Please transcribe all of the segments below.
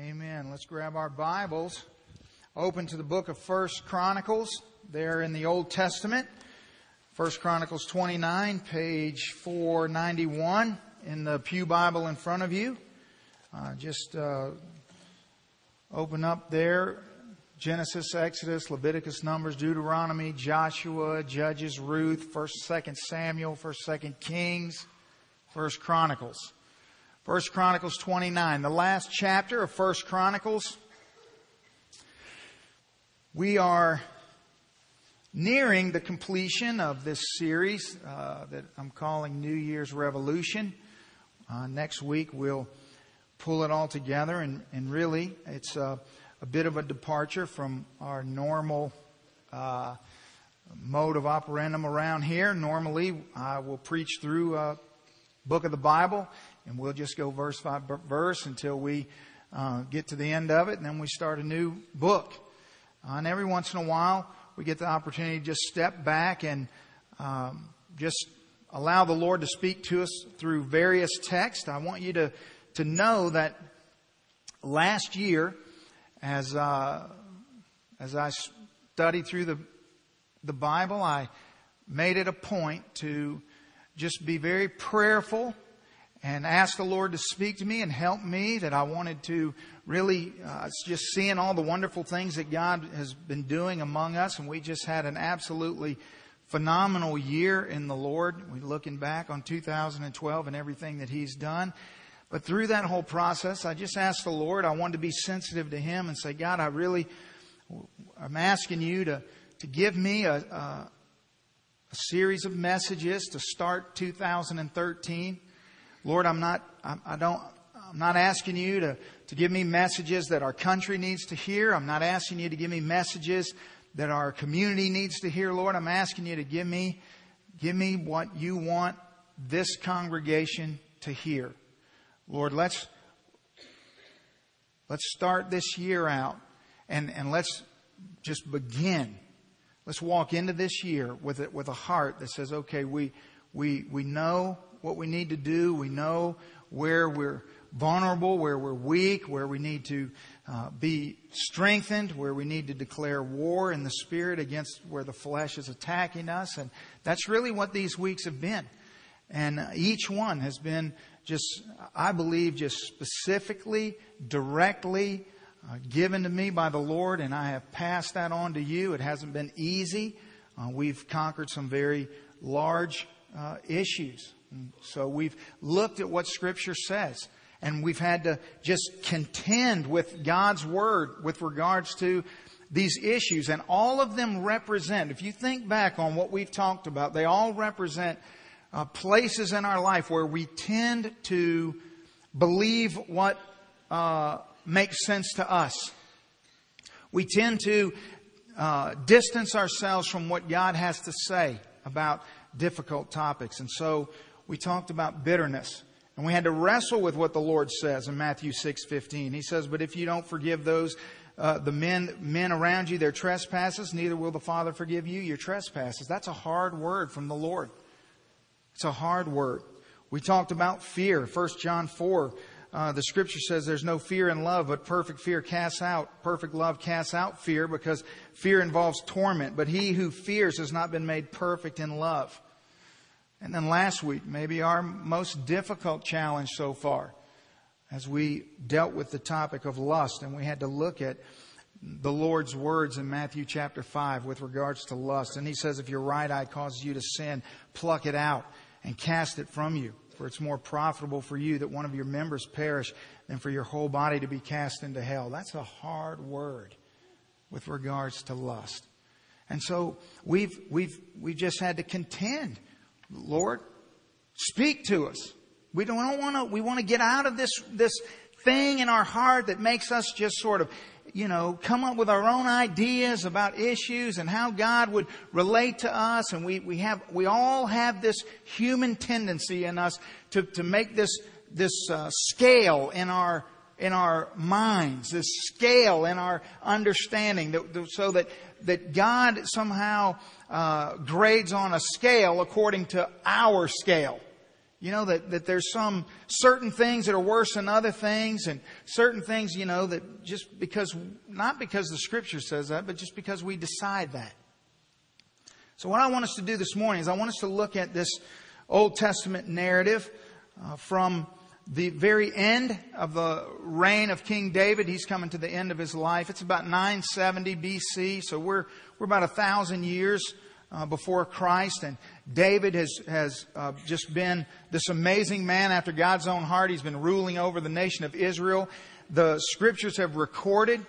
Amen. Let's grab our Bibles. Open to the book of First Chronicles. There in the Old Testament. First Chronicles 29, page 491 in the Pew Bible in front of you. Uh, just uh, open up there. Genesis, Exodus, Leviticus, Numbers, Deuteronomy, Joshua, Judges, Ruth, 1st, 2nd Samuel, 1st, 2nd Kings, 1st Chronicles. First Chronicles 29, the last chapter of First Chronicles. We are nearing the completion of this series uh, that I'm calling New Year's Revolution. Uh, next week we'll pull it all together, and, and really it's a, a, bit of a departure from our normal uh, mode of operandum around here. Normally, I will preach through a book of the Bible and we'll just go verse by verse until we uh, get to the end of it, and then we start a new book. Uh, and every once in a while, we get the opportunity to just step back and um, just allow the Lord to speak to us through various texts. I want you to to know that last year, as uh, as I studied through the the Bible, I made it a point to just be very prayerful and ask the Lord to speak to me and help me that I wanted to really uh, just seeing all the wonderful things that God has been doing among us. And we just had an absolutely phenomenal year in the Lord. We're looking back on 2012 and everything that He's done. But through that whole process, I just asked the Lord, I wanted to be sensitive to Him and say, God, I really, I'm asking you to, to give me a, a, a series of messages to start 2013 Lord, I'm not, I don't, I'm not asking you to, to give me messages that our country needs to hear. I'm not asking you to give me messages that our community needs to hear, Lord. I'm asking you to give me, give me what you want this congregation to hear. Lord, let's, let's start this year out and, and let's just begin. Let's walk into this year with it, with a heart that says, okay, we, we, we know what we need to do. We know where we're vulnerable, where we're weak, where we need to uh, be strengthened, where we need to declare war in the spirit against where the flesh is attacking us. And that's really what these weeks have been. And each one has been just, I believe, just specifically, directly uh, given to me by the Lord, and I have passed that on to you. It hasn't been easy. Uh, we've conquered some very large uh, issues. So we've looked at what Scripture says, and we've had to just contend with God's Word with regards to these issues, and all of them represent, if you think back on what we've talked about, they all represent uh, places in our life where we tend to believe what uh, makes sense to us. We tend to uh, distance ourselves from what God has to say about difficult topics. And so we talked about bitterness. And we had to wrestle with what the Lord says in Matthew 6:15. He says, "But if you don't forgive those uh, the men men around you their trespasses, neither will the Father forgive you your trespasses." That's a hard word from the Lord. It's a hard word. We talked about fear. 1 John 4, uh, the scripture says there's no fear in love, but perfect fear casts out, perfect love casts out fear because fear involves torment. But he who fears has not been made perfect in love. And then last week, maybe our most difficult challenge so far, as we dealt with the topic of lust, and we had to look at the Lord's words in Matthew chapter 5 with regards to lust. And he says, If your right eye causes you to sin, pluck it out and cast it from you. For it's more profitable for you that one of your members perish than for your whole body to be cast into hell. That's a hard word with regards to lust. And so we've, we've, we've just had to contend Lord, speak to us. We don't want to, we want to get out of this, this thing in our heart that makes us just sort of, you know, come up with our own ideas about issues and how God would relate to us. And we, we have, we all have this human tendency in us to, to make this, this uh, scale in our, in our minds, this scale in our understanding that, so that, that God somehow uh, grades on a scale according to our scale. You know, that, that there's some certain things that are worse than other things and certain things, you know, that just because, not because the scripture says that, but just because we decide that. So what I want us to do this morning is I want us to look at this Old Testament narrative uh, from the very end of the reign of King David. He's coming to the end of his life. It's about 970 BC, so we're, we're about a thousand years uh, before Christ. And David has, has uh, just been this amazing man after God's own heart. He's been ruling over the nation of Israel. The scriptures have recorded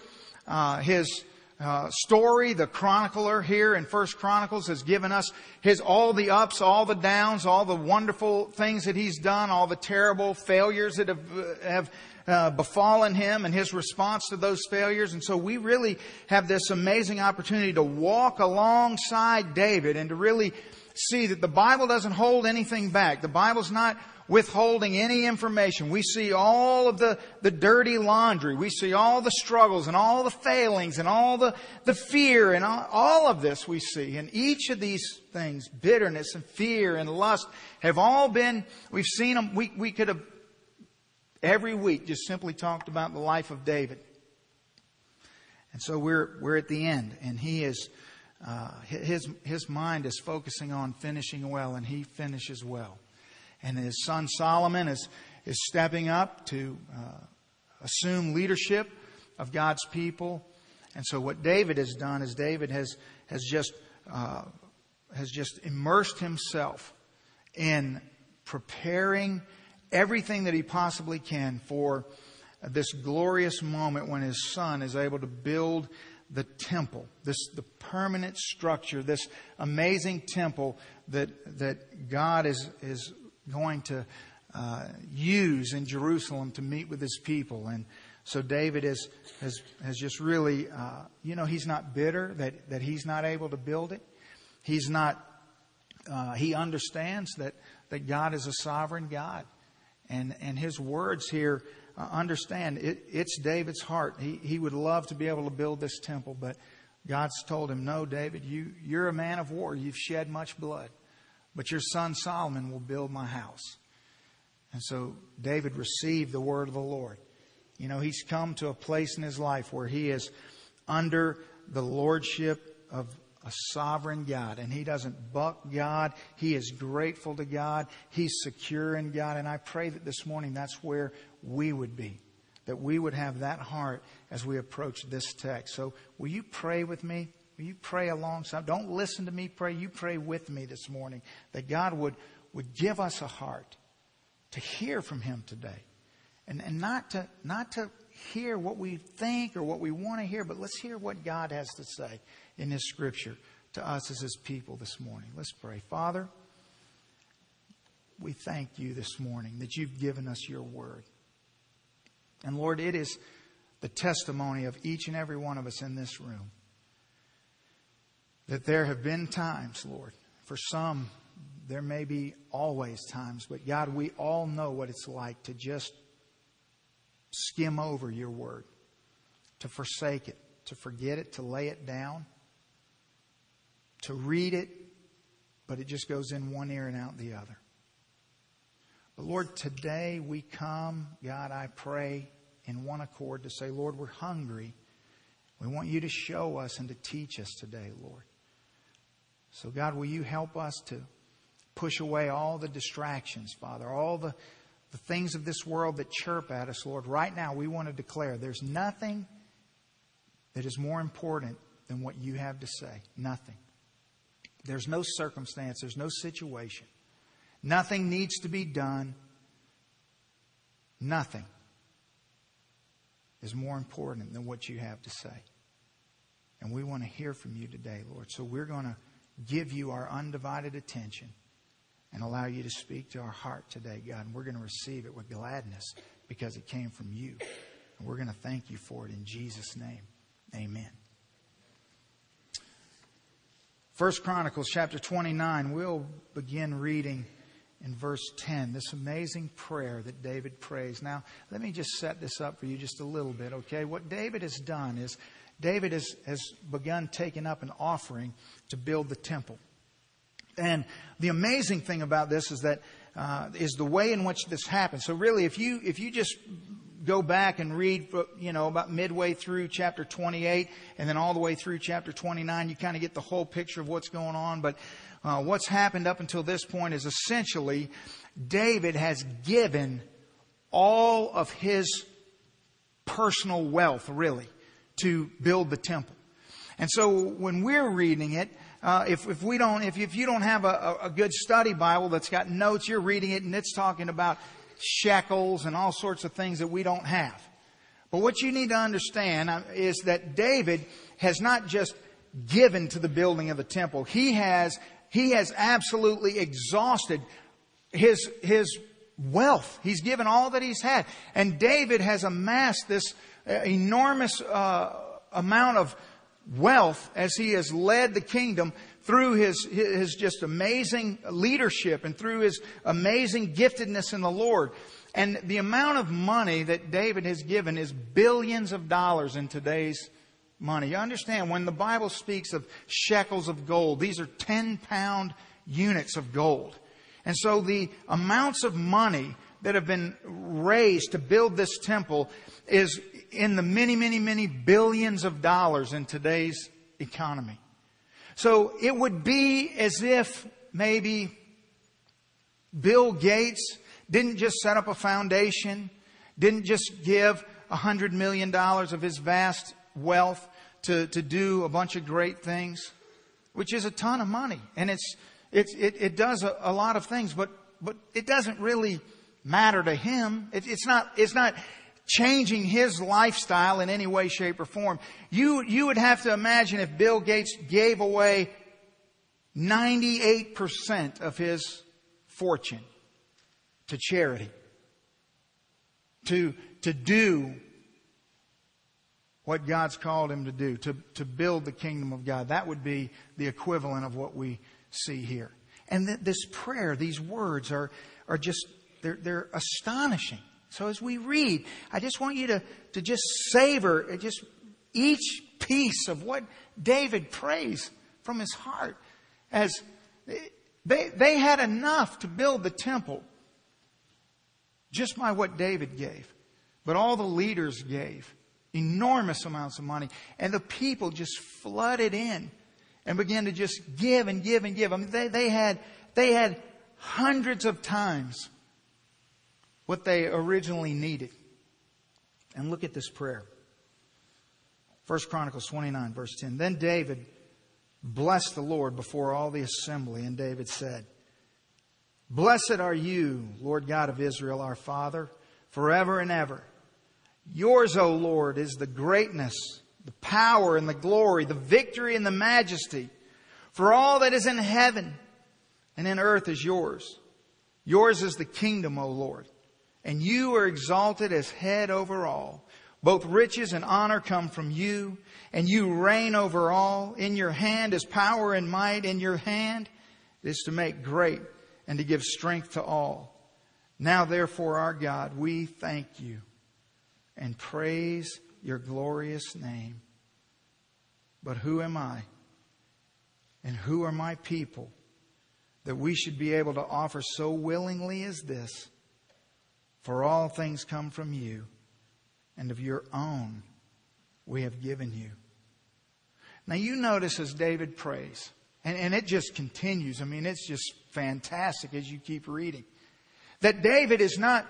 uh, his uh, story. The chronicler here in First Chronicles has given us his all the ups, all the downs, all the wonderful things that he's done, all the terrible failures that have, uh, have uh, befallen him and his response to those failures. And so we really have this amazing opportunity to walk alongside David and to really see that the Bible doesn't hold anything back. The Bible's not withholding any information. We see all of the, the dirty laundry. We see all the struggles and all the failings and all the, the fear and all, all of this we see. And each of these things, bitterness and fear and lust, have all been, we've seen them, we, we could have every week just simply talked about the life of David. And so we're, we're at the end and he is, uh, his, his mind is focusing on finishing well and he finishes well. And his son Solomon is, is stepping up to uh, assume leadership of God's people. And so what David has done is David has, has just, uh, has just immersed himself in preparing everything that he possibly can for this glorious moment when his son is able to build the temple, this the permanent structure, this amazing temple that that God is is going to uh, use in Jerusalem to meet with His people, and so David is has has just really, uh, you know, he's not bitter that that he's not able to build it. He's not. Uh, he understands that that God is a sovereign God, and and His words here uh, understand it, it's David's heart. He, he would love to be able to build this temple, but God's told him, No, David, you, you're a man of war. You've shed much blood. But your son Solomon will build my house. And so David received the word of the Lord. You know, he's come to a place in his life where he is under the lordship of a sovereign God. And he doesn't buck God. He is grateful to God. He's secure in God. And I pray that this morning that's where we would be. That we would have that heart as we approach this text. So will you pray with me? You pray alongside? Don't listen to me pray. You pray with me this morning. That God would, would give us a heart to hear from Him today. And, and not to, not to hear what we think or what we want to hear, but let's hear what God has to say in His Scripture to us as His people this morning. Let's pray. Father, we thank you this morning that you've given us your word. And Lord, it is the testimony of each and every one of us in this room that there have been times, Lord, for some, there may be always times, but God, we all know what it's like to just skim over your word, to forsake it, to forget it, to lay it down, to read it, but it just goes in one ear and out the other. But Lord, today we come, God, I pray in one accord to say, Lord, we're hungry. We want you to show us and to teach us today, Lord. So, God, will you help us to push away all the distractions, Father, all the, the things of this world that chirp at us, Lord. Right now, we want to declare there's nothing that is more important than what you have to say. Nothing. There's no circumstance, there's no situation Nothing needs to be done. Nothing is more important than what you have to say. And we want to hear from you today, Lord. So we're going to give you our undivided attention and allow you to speak to our heart today, God. And we're going to receive it with gladness because it came from you. And we're going to thank you for it in Jesus' name. Amen. First Chronicles chapter 29, we'll begin reading in verse 10, this amazing prayer that David prays. Now, let me just set this up for you just a little bit, okay? What David has done is David has, has begun taking up an offering to build the temple. And the amazing thing about this is that uh, is the way in which this happened. So really, if you if you just go back and read, you know, about midway through chapter 28 and then all the way through chapter 29, you kind of get the whole picture of what's going on. But uh, what's happened up until this point is essentially David has given all of his personal wealth, really, to build the temple. And so when we're reading it, uh, if, if we don't, if, if you don't have a, a good study Bible that's got notes, you're reading it and it's talking about shekels and all sorts of things that we don't have. But what you need to understand uh, is that David has not just given to the building of the temple. He has, he has absolutely exhausted his, his wealth. He's given all that he's had. And David has amassed this enormous uh, amount of wealth as he has led the kingdom through his, his just amazing leadership and through his amazing giftedness in the Lord. And the amount of money that David has given is billions of dollars in today's money. You understand, when the Bible speaks of shekels of gold, these are 10 pound units of gold. And so the amounts of money that have been raised to build this temple is in the many, many, many billions of dollars in today's economy. So it would be as if maybe Bill Gates didn't just set up a foundation, didn't just give a hundred million dollars of his vast wealth to, to do a bunch of great things, which is a ton of money. And it's, it's it, it does a, a lot of things, but, but it doesn't really matter to him. It, it's not, it's not changing his lifestyle in any way, shape, or form. You, you would have to imagine if Bill Gates gave away 98% of his fortune to charity, to, to do what God's called him to do, to, to build the kingdom of God. That would be the equivalent of what we see here. And th- this prayer, these words are, are just, they're, they're astonishing. So as we read, I just want you to, to just savor uh, just each piece of what David prays from his heart. As uh, they, they had enough to build the temple just by what David gave. But all the leaders gave enormous amounts of money. And the people just flooded in and began to just give and give and give. I mean, they, they had, they had hundreds of times what they originally needed. And look at this prayer. 1 Chronicles 29 verse 10. Then David blessed the Lord before all the assembly and David said, Blessed are you, Lord God of Israel, our Father, forever and ever. Yours, O Lord, is the greatness, the power and the glory, the victory and the majesty. For all that is in heaven and in earth is yours. Yours is the kingdom, O Lord and you are exalted as head over all. Both riches and honor come from you, and you reign over all. In your hand is power and might. In your hand is to make great and to give strength to all. Now, therefore, our God, we thank you and praise your glorious name. But who am I? And who are my people that we should be able to offer so willingly as this? For all things come from you, and of your own we have given you. Now you notice as David prays, and, and it just continues. I mean, it's just fantastic as you keep reading. That David is not,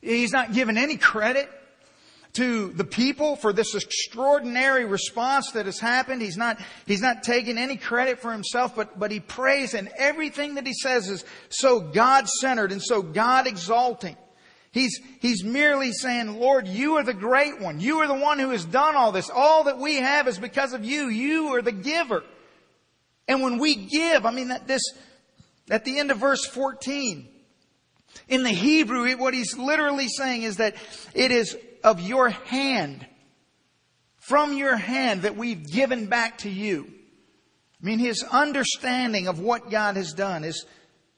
he's not given any credit to the people for this extraordinary response that has happened. He's not, he's not taking any credit for himself, but, but he prays and everything that he says is so God-centered and so God-exalting. He's, he's merely saying, Lord, you are the great one. You are the one who has done all this. All that we have is because of you. You are the giver. And when we give, I mean, that this, at the end of verse 14, in the Hebrew, what he's literally saying is that it is of your hand, from your hand that we've given back to you. I mean, his understanding of what God has done is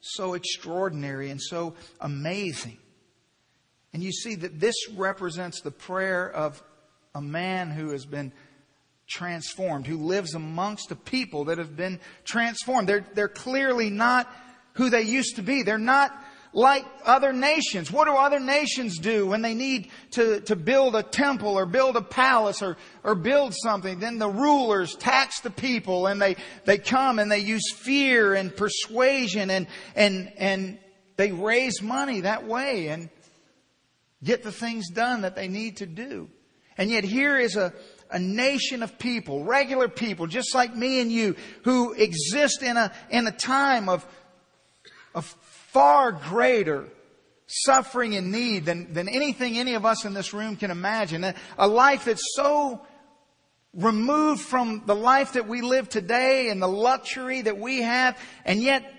so extraordinary and so amazing. And you see that this represents the prayer of a man who has been transformed, who lives amongst a people that have been transformed. They're, they're clearly not who they used to be. They're not like other nations. What do other nations do when they need to, to build a temple or build a palace or, or build something? Then the rulers tax the people and they, they come and they use fear and persuasion and, and, and they raise money that way and get the things done that they need to do. And yet here is a, a nation of people, regular people, just like me and you, who exist in a, in a time of, far greater suffering and need than, than anything any of us in this room can imagine. A, a life that's so removed from the life that we live today and the luxury that we have, and yet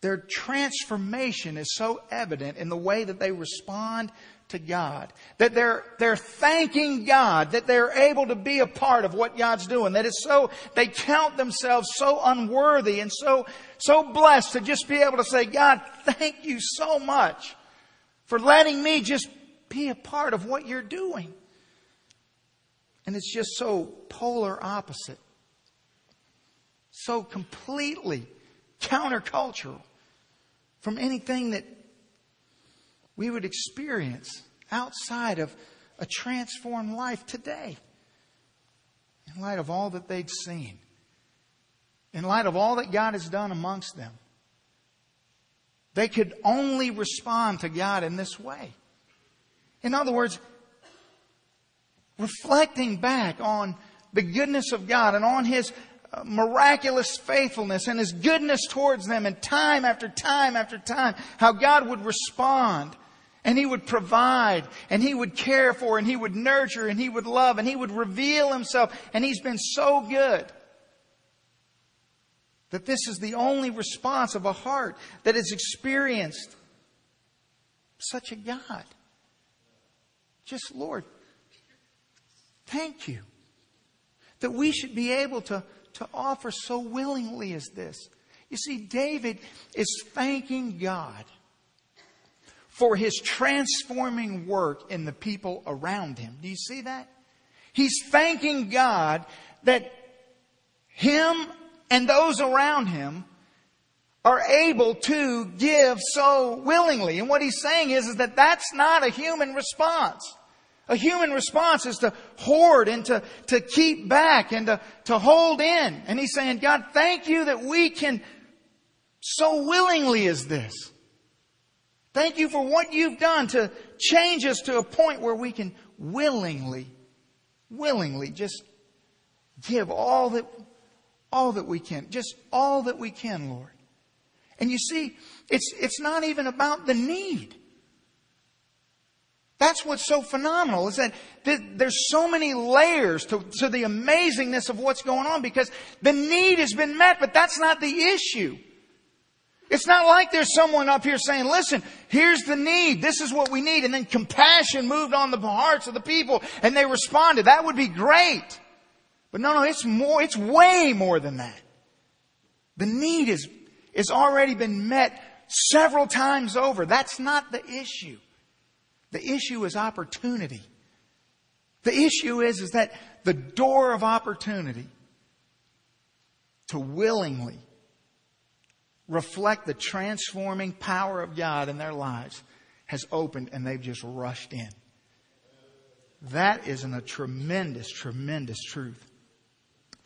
their transformation is so evident in the way that they respond to God. That they're, they're thanking God that they're able to be a part of what God's doing. That it's so, they count themselves so unworthy and so, so blessed to just be able to say, God, thank you so much for letting me just be a part of what you're doing. And it's just so polar opposite. So completely countercultural from anything that we would experience outside of a transformed life today. In light of all that they'd seen, in light of all that God has done amongst them, they could only respond to God in this way. In other words, reflecting back on the goodness of God and on His uh, miraculous faithfulness and His goodness towards them and time after time after time, how God would respond and He would provide and He would care for and He would nurture and He would love and He would reveal Himself and He's been so good that this is the only response of a heart that has experienced such a God. Just Lord, thank you that we should be able to to offer so willingly as this. You see, David is thanking God for his transforming work in the people around him. Do you see that? He's thanking God that him and those around him are able to give so willingly. And what he's saying is, is that that's not a human response. A human response is to hoard and to, to keep back and to, to hold in. And he's saying, God, thank you that we can so willingly as this. Thank you for what you've done to change us to a point where we can willingly, willingly just give all that, all that we can. Just all that we can, Lord. And you see, it's, it's not even about the need. That's what's so phenomenal is that there's so many layers to, to the amazingness of what's going on because the need has been met, but that's not the issue. It's not like there's someone up here saying, listen, here's the need. This is what we need. And then compassion moved on the hearts of the people and they responded. That would be great. But no, no, it's more, it's way more than that. The need is, is already been met several times over. That's not the issue. The issue is opportunity. The issue is, is that the door of opportunity to willingly reflect the transforming power of God in their lives has opened and they've just rushed in. That is a tremendous, tremendous truth.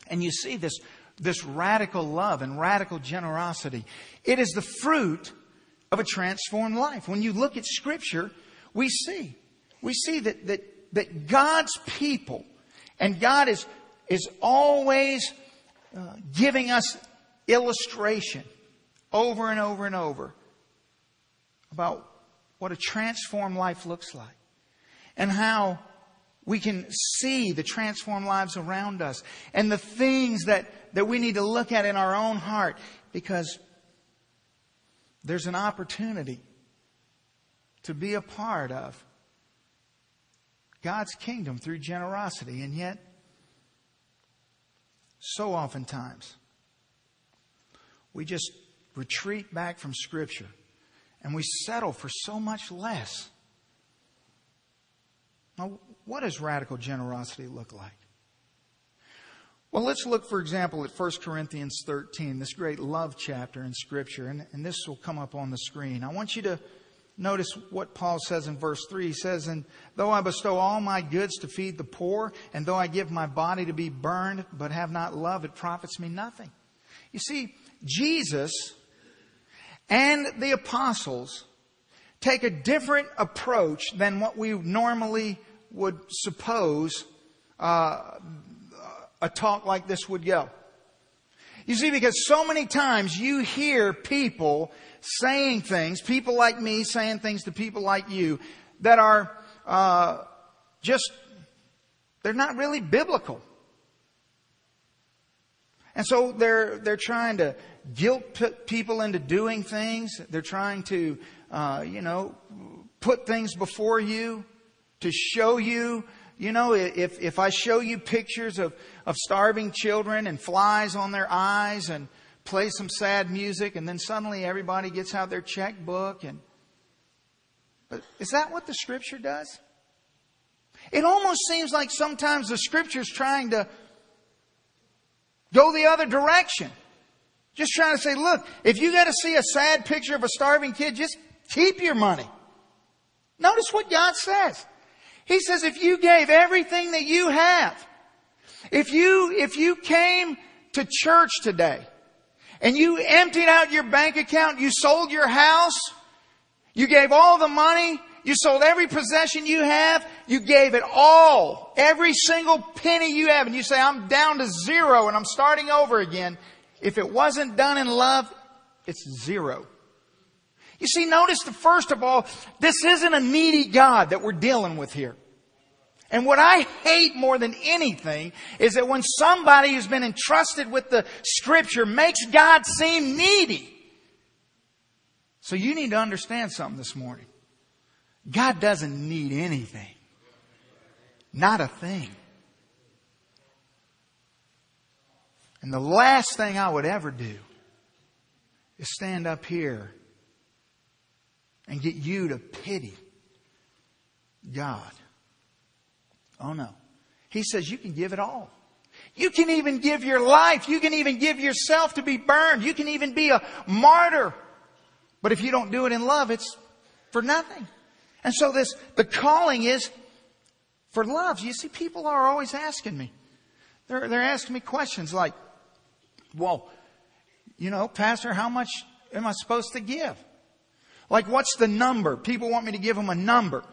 And you see this, this radical love and radical generosity. It is the fruit of a transformed life. When you look at scripture, we see. We see that, that, that God's people, and God is, is always uh, giving us illustration over and over and over about what a transformed life looks like and how we can see the transformed lives around us and the things that, that we need to look at in our own heart because there's an opportunity to be a part of God's kingdom through generosity. And yet, so oftentimes, we just retreat back from Scripture and we settle for so much less. Now, what does radical generosity look like? Well, let's look, for example, at 1 Corinthians 13, this great love chapter in Scripture, and, and this will come up on the screen. I want you to notice what Paul says in verse 3. He says, And though I bestow all my goods to feed the poor, and though I give my body to be burned, but have not love, it profits me nothing. You see, Jesus and the apostles take a different approach than what we normally would suppose uh, a talk like this would go. You see, because so many times you hear people saying things, people like me saying things to people like you, that are uh, just, they're not really biblical. And so they're, they're trying to guilt people into doing things. They're trying to, uh, you know, put things before you to show you, you know, if, if I show you pictures of, of starving children and flies on their eyes and play some sad music and then suddenly everybody gets out their checkbook and, but is that what the scripture does? It almost seems like sometimes the scripture's trying to go the other direction. Just trying to say, look, if you got to see a sad picture of a starving kid, just keep your money. Notice what God says. He says, if you gave everything that you have, if you, if you came to church today and you emptied out your bank account, you sold your house, you gave all the money, you sold every possession you have, you gave it all, every single penny you have, and you say, I'm down to zero and I'm starting over again. If it wasn't done in love, it's zero. You see, notice the first of all, this isn't a needy God that we're dealing with here. And what I hate more than anything is that when somebody who's been entrusted with the scripture makes God seem needy. So you need to understand something this morning. God doesn't need anything. Not a thing. And the last thing I would ever do is stand up here and get you to pity God. Oh no. He says you can give it all. You can even give your life. You can even give yourself to be burned. You can even be a martyr. But if you don't do it in love, it's for nothing. And so this, the calling is for love. You see, people are always asking me. They're, they're asking me questions like, well, you know, Pastor, how much am I supposed to give? Like, what's the number? People want me to give them a number.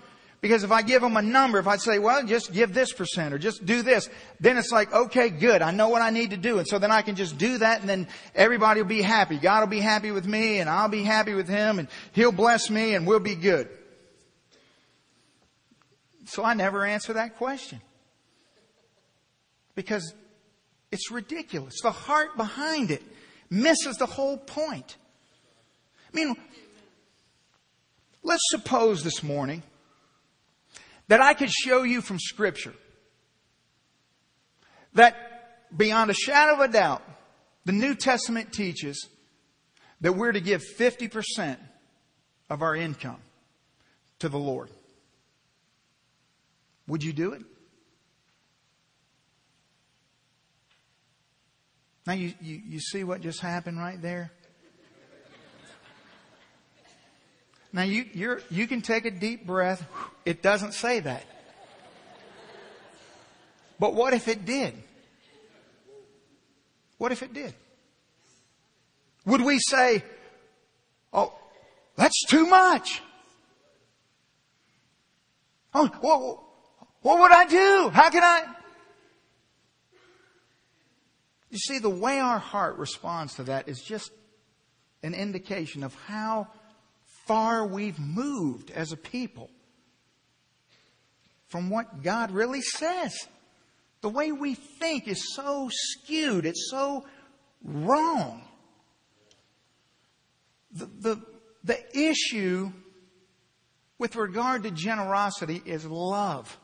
Because if I give them a number, if I say, well, just give this percent or just do this, then it's like, okay, good. I know what I need to do. And so then I can just do that and then everybody will be happy. God will be happy with me and I'll be happy with him and he'll bless me and we'll be good. So I never answer that question. Because it's ridiculous. The heart behind it misses the whole point. I mean, let's suppose this morning that I could show you from Scripture that beyond a shadow of a doubt, the New Testament teaches that we're to give 50% of our income to the Lord. Would you do it? Now you, you, you see what just happened right there? Now you, you're, you can take a deep breath. It doesn't say that. But what if it did? What if it did? Would we say, oh, that's too much? Oh, what, what would I do? How can I? You see, the way our heart responds to that is just an indication of how far we've moved as a people from what God really says. The way we think is so skewed, it's so wrong. The, the, the issue with regard to generosity is love.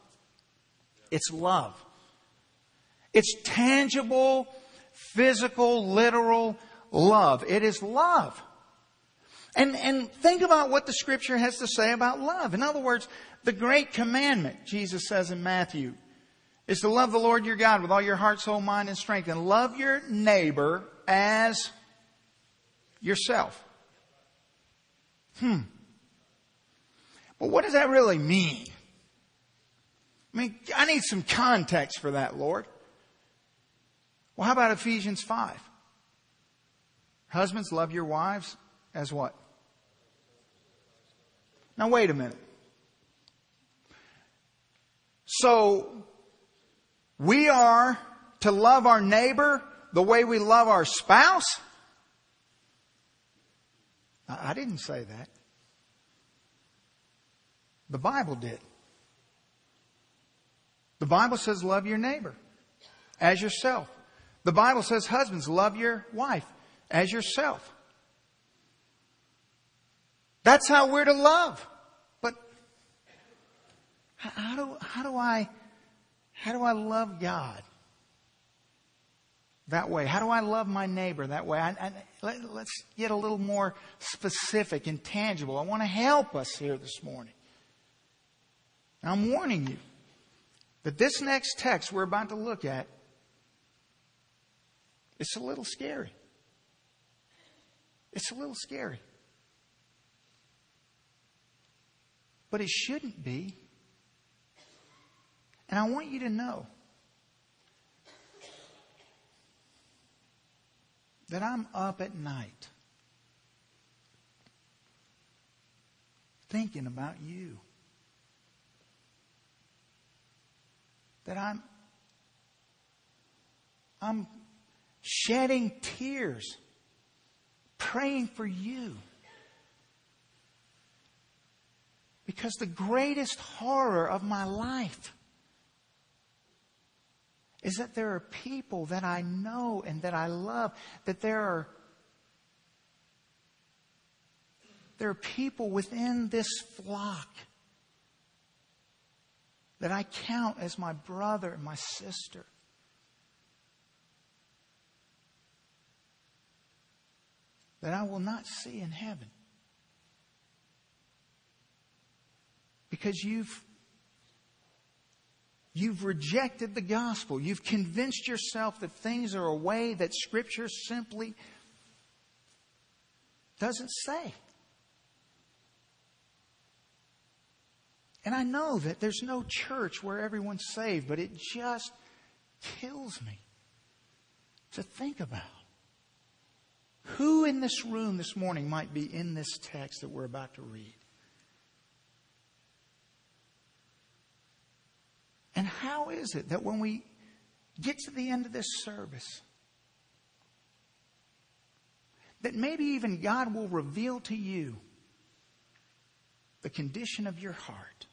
It's love. It's tangible, physical, literal love. It is love. And, and think about what the scripture has to say about love. In other words, the great commandment, Jesus says in Matthew is to love the Lord your God with all your heart, soul, mind, and strength, and love your neighbor as yourself. Hmm. But what does that really mean? I mean, I need some context for that, Lord. Well, how about Ephesians 5? Husbands, love your wives as what? Now, wait a minute. So, we are to love our neighbor the way we love our spouse? I didn't say that. The Bible did. The Bible says love your neighbor as yourself. The Bible says husbands love your wife as yourself. That's how we're to love. But how do, how do I, how do I love God? That way. How do I love my neighbor that way? I, I, let, let's get a little more specific and tangible. I want to help us here this morning. I'm warning you that this next text we're about to look at, it's a little scary. It's a little scary. But it shouldn't be. And I want you to know that I'm up at night thinking about you. That I'm I'm shedding tears praying for you. Because the greatest horror of my life is that there are people that I know and that I love, that there are there are people within this flock that I count as my brother and my sister. That I will not see in heaven. Because you've You've rejected the gospel. You've convinced yourself that things are a way that Scripture simply doesn't say. And I know that there's no church where everyone's saved, but it just kills me to think about. Who in this room this morning might be in this text that we're about to read? And how is it that when we get to the end of this service, that maybe even God will reveal to you the condition of your heart?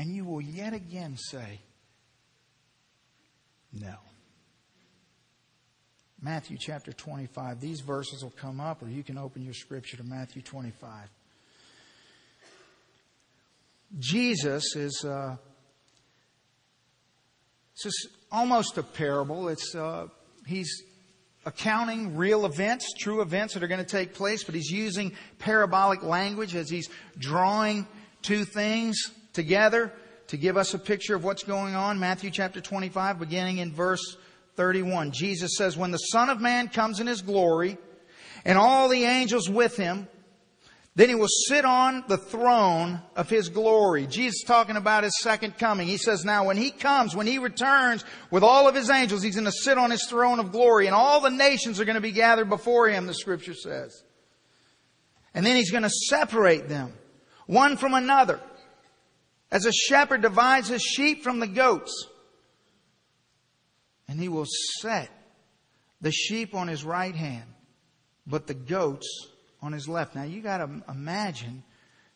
And you will yet again say, No. Matthew chapter 25. These verses will come up, or you can open your scripture to Matthew 25. Jesus is. Uh, is almost a parable. It's uh, he's accounting real events, true events that are going to take place, but he's using parabolic language as he's drawing two things together to give us a picture of what's going on. Matthew chapter 25, beginning in verse 31. Jesus says, When the Son of Man comes in his glory, and all the angels with him, then he will sit on the throne of his glory. Jesus talking about his second coming. He says, now when he comes, when he returns with all of his angels, he's going to sit on his throne of glory and all the nations are going to be gathered before him, the scripture says. And then he's going to separate them, one from another. As a shepherd divides his sheep from the goats. And he will set the sheep on his right hand, but the goats on his left. Now you got to imagine,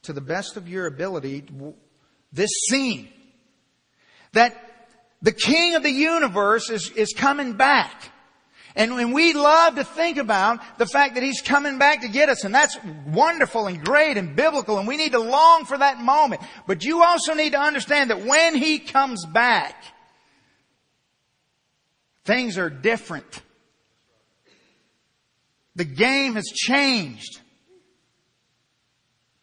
to the best of your ability, this scene. That the king of the universe is, is coming back. And, and we love to think about the fact that He's coming back to get us. And that's wonderful and great and biblical. And we need to long for that moment. But you also need to understand that when He comes back, things are different. The game has changed.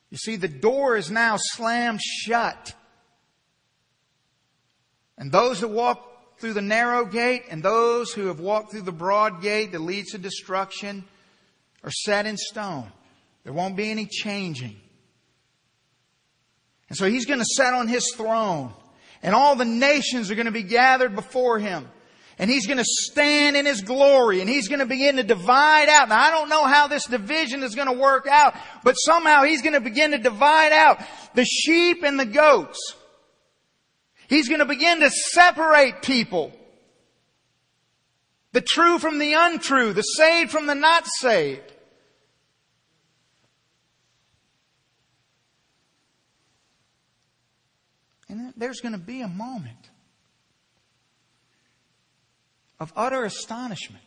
You see, the door is now slammed shut. And those that walk through the narrow gate and those who have walked through the broad gate that leads to destruction are set in stone. There won't be any changing. And so he's going to set on his throne and all the nations are going to be gathered before him. And he's going to stand in his glory and he's going to begin to divide out. Now I don't know how this division is going to work out, but somehow he's going to begin to divide out the sheep and the goats. He's going to begin to separate people. The true from the untrue, the saved from the not saved. And there's going to be a moment of utter astonishment.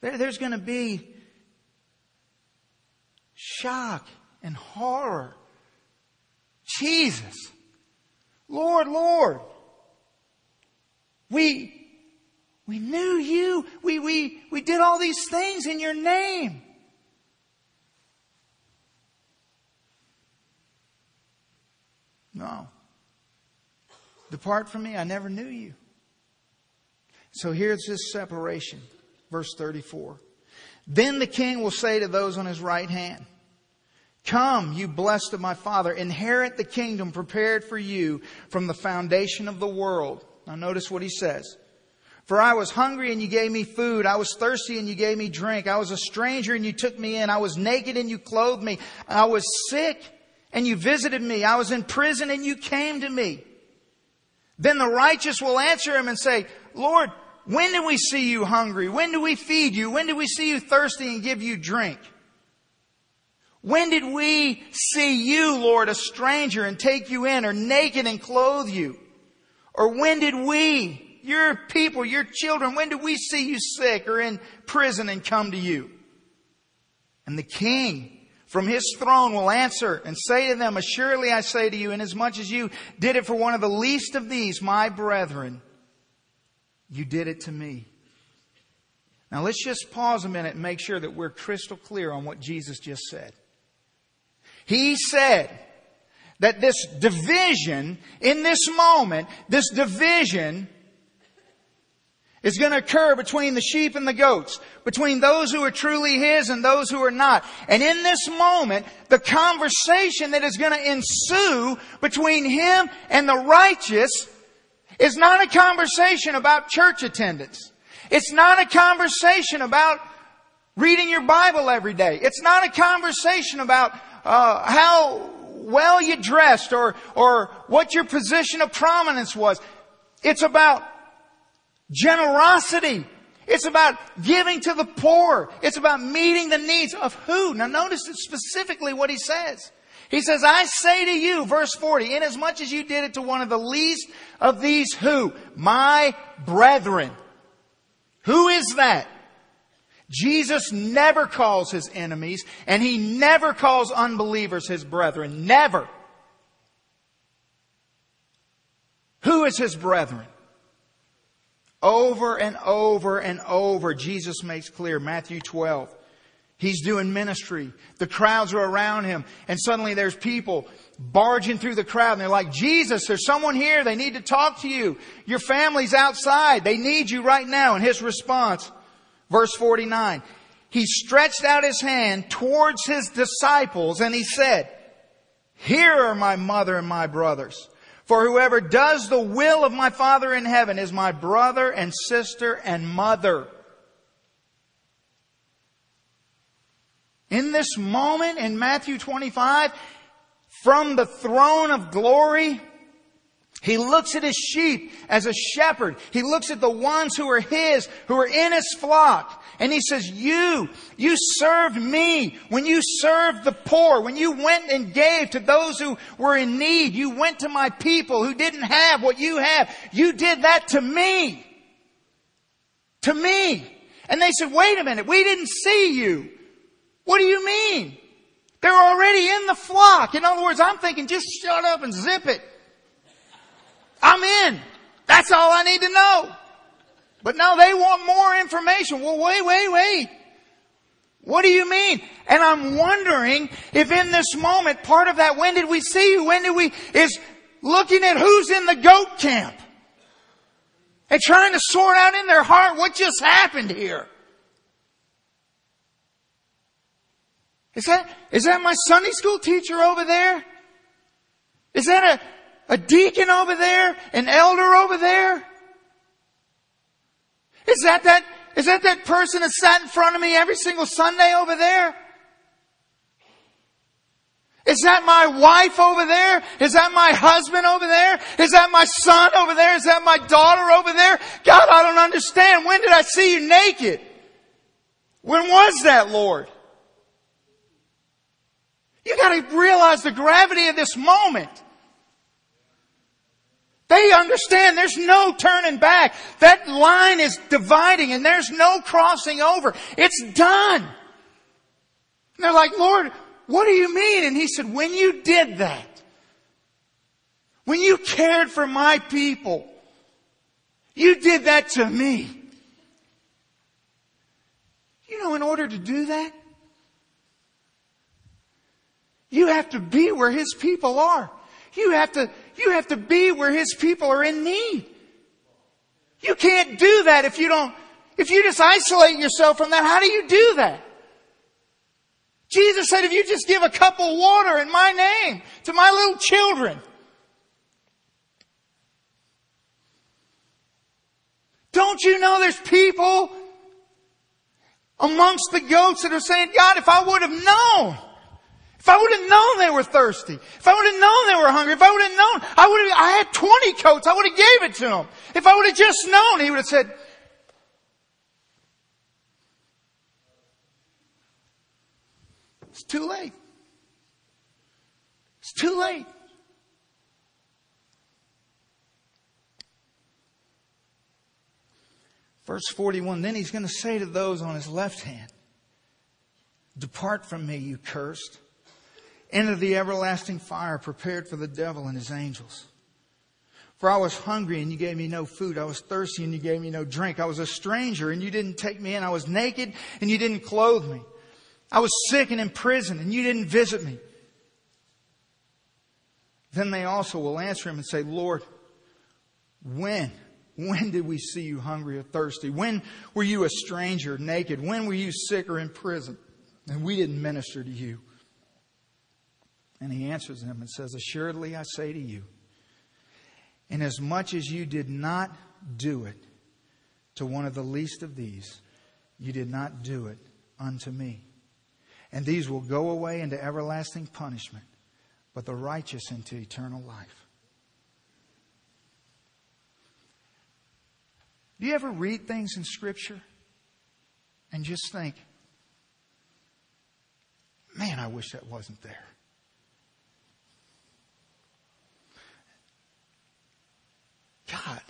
There's going to be shock and horror. Jesus. Lord, Lord. We, we knew you. We, we, we did all these things in your name. No. Depart from me, I never knew you. So here's this separation. Verse 34. Then the king will say to those on his right hand, Come, you blessed of my father, inherit the kingdom prepared for you from the foundation of the world. Now notice what he says. For I was hungry and you gave me food. I was thirsty and you gave me drink. I was a stranger and you took me in. I was naked and you clothed me. I was sick and you visited me. I was in prison and you came to me. Then the righteous will answer him and say, Lord, when did we see you hungry? When did we feed you? When did we see you thirsty and give you drink? When did we see you, Lord, a stranger and take you in or naked and clothe you? Or when did we, your people, your children, when did we see you sick or in prison and come to you? And the king from his throne will answer and say to them, Assuredly I say to you, inasmuch as you did it for one of the least of these, my brethren, you did it to me. Now let's just pause a minute and make sure that we're crystal clear on what Jesus just said. He said that this division in this moment, this division is going to occur between the sheep and the goats, between those who are truly His and those who are not. And in this moment, the conversation that is going to ensue between Him and the righteous is not a conversation about church attendance. It's not a conversation about reading your Bible every day. It's not a conversation about uh, how well you dressed or or what your position of prominence was. It's about Generosity. It's about giving to the poor. It's about meeting the needs of who? Now notice specifically what he says. He says, I say to you, verse 40, inasmuch as you did it to one of the least of these who? My brethren. Who is that? Jesus never calls his enemies and he never calls unbelievers his brethren. Never. Who is his brethren? Over and over and over, Jesus makes clear, Matthew 12. He's doing ministry. The crowds are around him. And suddenly there's people barging through the crowd and they're like, Jesus, there's someone here. They need to talk to you. Your family's outside. They need you right now. And his response, verse 49, he stretched out his hand towards his disciples and he said, here are my mother and my brothers. For whoever does the will of my Father in heaven is my brother and sister and mother. In this moment in Matthew 25, from the throne of glory, he looks at his sheep as a shepherd. He looks at the ones who are his, who are in his flock. And he says, you, you served me when you served the poor, when you went and gave to those who were in need. You went to my people who didn't have what you have. You did that to me. To me. And they said, wait a minute, we didn't see you. What do you mean? They're already in the flock. In other words, I'm thinking just shut up and zip it. I'm in. That's all I need to know. But no, they want more information. Well, wait, wait, wait. What do you mean? And I'm wondering if in this moment, part of that, when did we see you? When did we, is looking at who's in the goat camp and trying to sort out in their heart what just happened here. Is that, is that my Sunday school teacher over there? Is that a, a deacon over there? An elder over there? Is that that, is that that person that sat in front of me every single Sunday over there? Is that my wife over there? Is that my husband over there? Is that my son over there? Is that my daughter over there? God, I don't understand. When did I see you naked? When was that, Lord? You gotta realize the gravity of this moment. They understand there's no turning back. That line is dividing and there's no crossing over. It's done. And they're like, Lord, what do you mean? And he said, when you did that, when you cared for my people, you did that to me. You know, in order to do that, you have to be where His people are. You have to, you have to be where His people are in need. You can't do that if you don't, if you just isolate yourself from that. How do you do that? Jesus said, if you just give a cup of water in my name to my little children, don't you know there's people amongst the goats that are saying, God, if I would have known, if I would have known they were thirsty, if I would have known they were hungry, if I would have known, I would have, I had 20 coats, I would have gave it to them. If I would have just known, he would have said, It's too late. It's too late. Verse 41, then he's going to say to those on his left hand, Depart from me, you cursed, into the everlasting fire prepared for the devil and his angels. For I was hungry and you gave me no food. I was thirsty and you gave me no drink. I was a stranger and you didn't take me in. I was naked and you didn't clothe me. I was sick and in prison and you didn't visit me. Then they also will answer him and say, Lord, when? When did we see you hungry or thirsty? When were you a stranger, naked? When were you sick or in prison? And we didn't minister to you. And he answers them and says, Assuredly I say to you, inasmuch as you did not do it to one of the least of these, you did not do it unto me and these will go away into everlasting punishment, but the righteous into eternal life. Do you ever read things in Scripture and just think, man, I wish that wasn't there? God,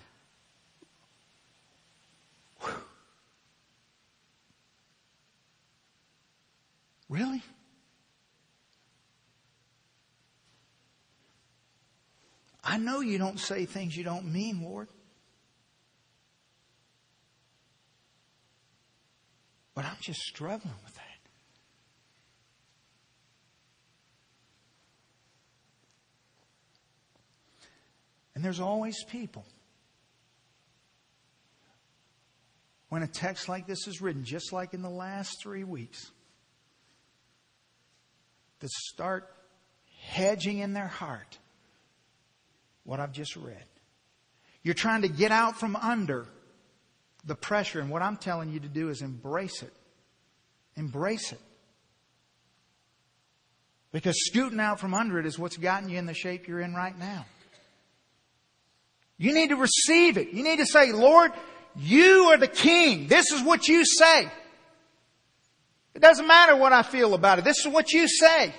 Really? I know you don't say things you don't mean, Lord. But I'm just struggling with that. And there's always people. When a text like this is written, just like in the last three weeks, that start hedging in their heart what I've just read. You're trying to get out from under the pressure, and what I'm telling you to do is embrace it. Embrace it. Because scooting out from under it is what's gotten you in the shape you're in right now. You need to receive it. You need to say, Lord, you are the king. This is what you say. It doesn't matter what I feel about it. This is what you say.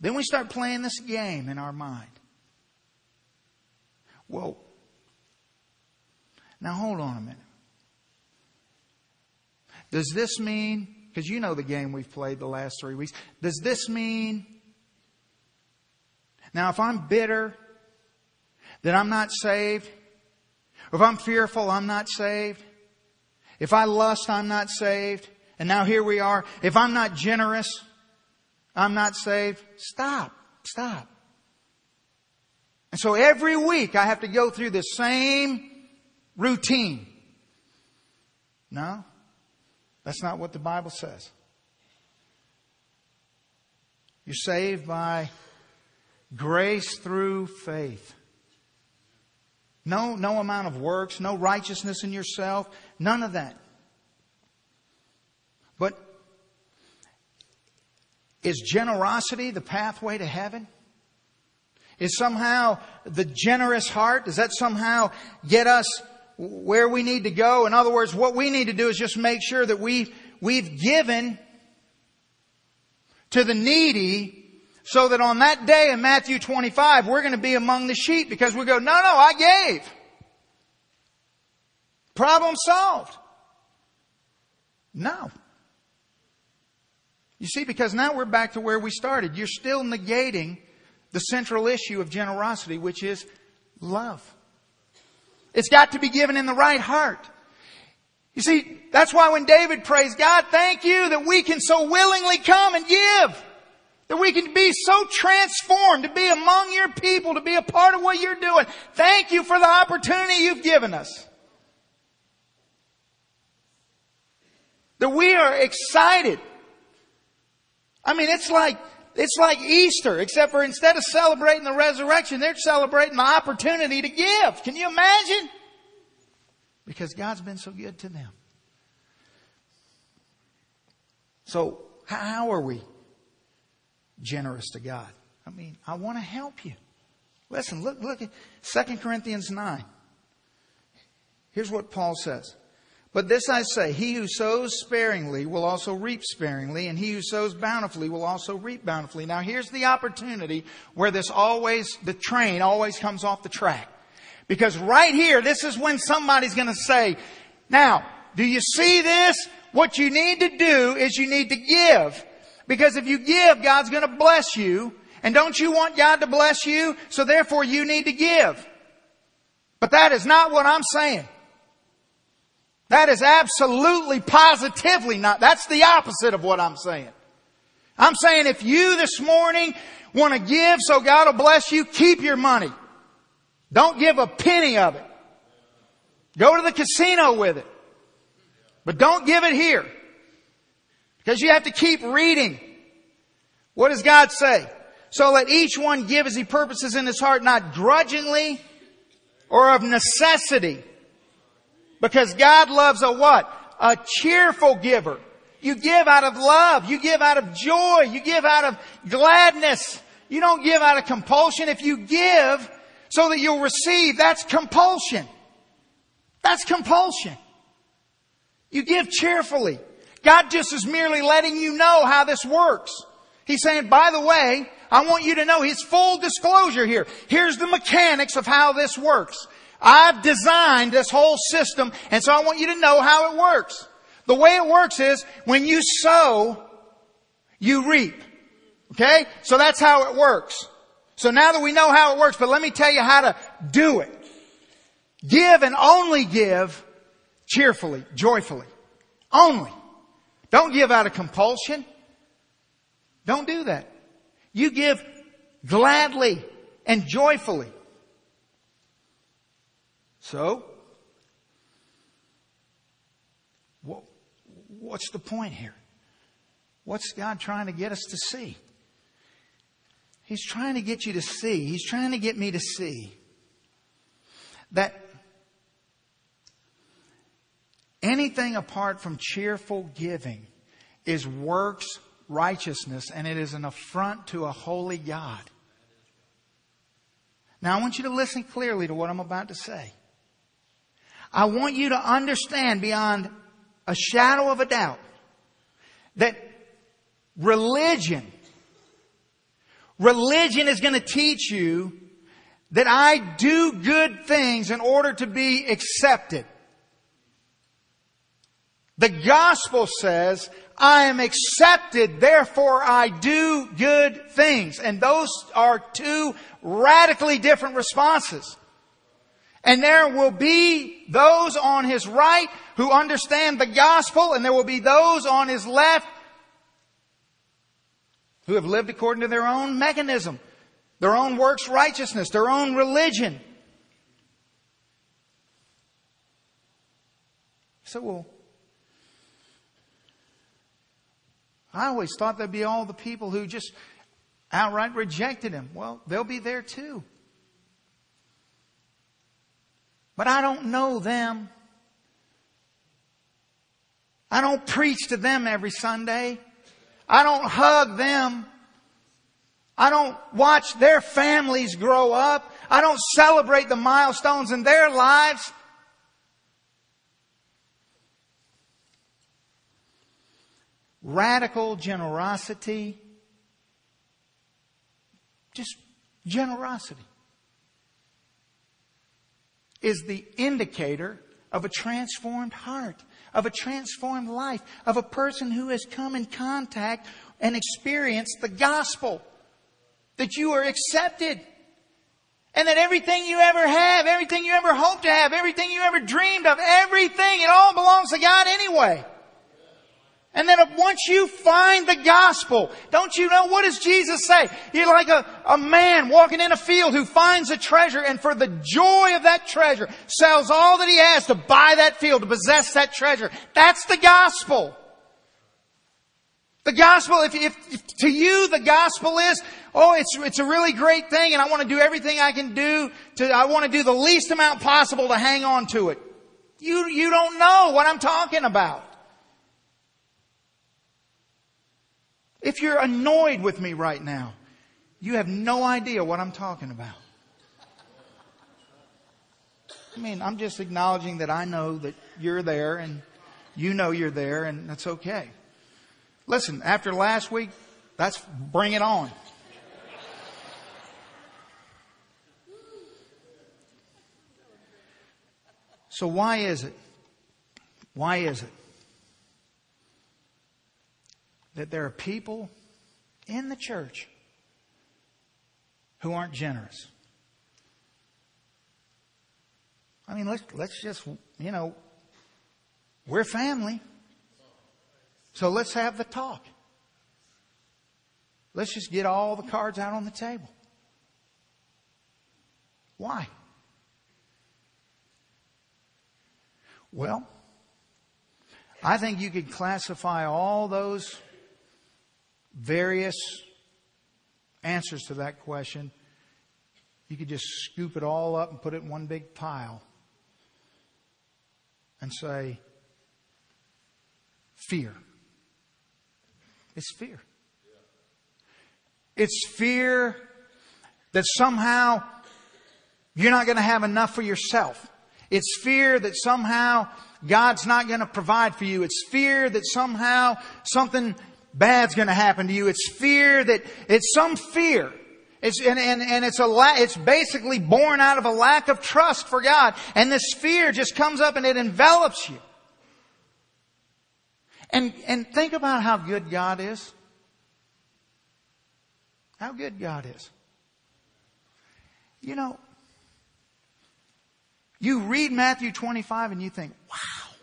Then we start playing this game in our mind. Well, now hold on a minute. Does this mean, because you know the game we've played the last three weeks, does this mean, now if I'm bitter, that I'm not saved? If I'm fearful, I'm not saved? If I lust, I'm not saved. And now here we are. If I'm not generous, I'm not saved. Stop. Stop. And so every week I have to go through the same routine. No, that's not what the Bible says. You're saved by grace through faith. No, no amount of works, no righteousness in yourself, none of that. But is generosity the pathway to heaven? Is somehow the generous heart, does that somehow get us where we need to go? In other words, what we need to do is just make sure that we, we've given to the needy so that on that day in Matthew 25, we're going to be among the sheep because we go, no, no, I gave. Problem solved. No. You see, because now we're back to where we started. You're still negating the central issue of generosity, which is love. It's got to be given in the right heart. You see, that's why when David prays, God, thank you that we can so willingly come and give. That we can be so transformed to be among your people, to be a part of what you're doing. Thank you for the opportunity you've given us. That we are excited. I mean, it's like, it's like Easter, except for instead of celebrating the resurrection, they're celebrating the opportunity to give. Can you imagine? Because God's been so good to them. So, how are we generous to God. I mean, I want to help you. Listen, look, look at 2 Corinthians 9. Here's what Paul says. But this I say, he who sows sparingly will also reap sparingly, and he who sows bountifully will also reap bountifully. Now here's the opportunity where this always, the train always comes off the track. Because right here, this is when somebody's gonna say, now, do you see this? What you need to do is you need to give. Because if you give, God's going to bless you. And don't you want God to bless you? So therefore you need to give. But that is not what I'm saying. That is absolutely positively not. That's the opposite of what I'm saying. I'm saying if you this morning want to give so God will bless you, keep your money. Don't give a penny of it. Go to the casino with it. But don't give it here. Because you have to keep reading. What does God say? So let each one give as he purposes in his heart, not grudgingly or of necessity. Because God loves a what? A cheerful giver. You give out of love. You give out of joy. You give out of gladness. You don't give out of compulsion. If you give so that you'll receive, that's compulsion. That's compulsion. You give cheerfully. God just is merely letting you know how this works. He's saying, by the way, I want you to know His full disclosure here. Here's the mechanics of how this works. I've designed this whole system, and so I want you to know how it works. The way it works is, when you sow, you reap. Okay? So that's how it works. So now that we know how it works, but let me tell you how to do it. Give and only give cheerfully, joyfully. Only. Don't give out of compulsion. Don't do that. You give gladly and joyfully. So, what's the point here? What's God trying to get us to see? He's trying to get you to see, He's trying to get me to see that Anything apart from cheerful giving is works righteousness and it is an affront to a holy God. Now I want you to listen clearly to what I'm about to say. I want you to understand beyond a shadow of a doubt that religion, religion is going to teach you that I do good things in order to be accepted. The gospel says, I am accepted, therefore I do good things. And those are two radically different responses. And there will be those on his right who understand the gospel, and there will be those on his left who have lived according to their own mechanism. their own works righteousness, their own religion. So, well, I always thought there'd be all the people who just outright rejected him. Well, they'll be there too. But I don't know them. I don't preach to them every Sunday. I don't hug them. I don't watch their families grow up. I don't celebrate the milestones in their lives. Radical generosity. Just generosity is the indicator of a transformed heart, of a transformed life, of a person who has come in contact and experienced the gospel. That you are accepted. And that everything you ever have, everything you ever hope to have, everything you ever dreamed of, everything, it all belongs to God anyway. And then once you find the gospel, don't you know what does Jesus say? You're like a, a man walking in a field who finds a treasure and for the joy of that treasure sells all that he has to buy that field, to possess that treasure. That's the gospel. The gospel, if, if, if to you the gospel is, oh, it's, it's a really great thing and I want to do everything I can do to, I want to do the least amount possible to hang on to it. You, you don't know what I'm talking about. If you're annoyed with me right now, you have no idea what I'm talking about. I mean, I'm just acknowledging that I know that you're there and you know you're there and that's okay. Listen, after last week, that's bring it on. So why is it? Why is it that there are people in the church who aren't generous. I mean, let's, let's just, you know, we're family. So let's have the talk. Let's just get all the cards out on the table. Why? Well, I think you could classify all those various answers to that question. You could just scoop it all up and put it in one big pile and say, fear. It's fear. It's fear that somehow you're not going to have enough for yourself. It's fear that somehow God's not going to provide for you. It's fear that somehow something bad's going to happen to you. It's fear that, it's some fear. It's, and, and, and it's a la- it's basically born out of a lack of trust for God. And this fear just comes up and it envelops you. And, and think about how good God is. How good God is. You know, you read Matthew 25 and you think, wow,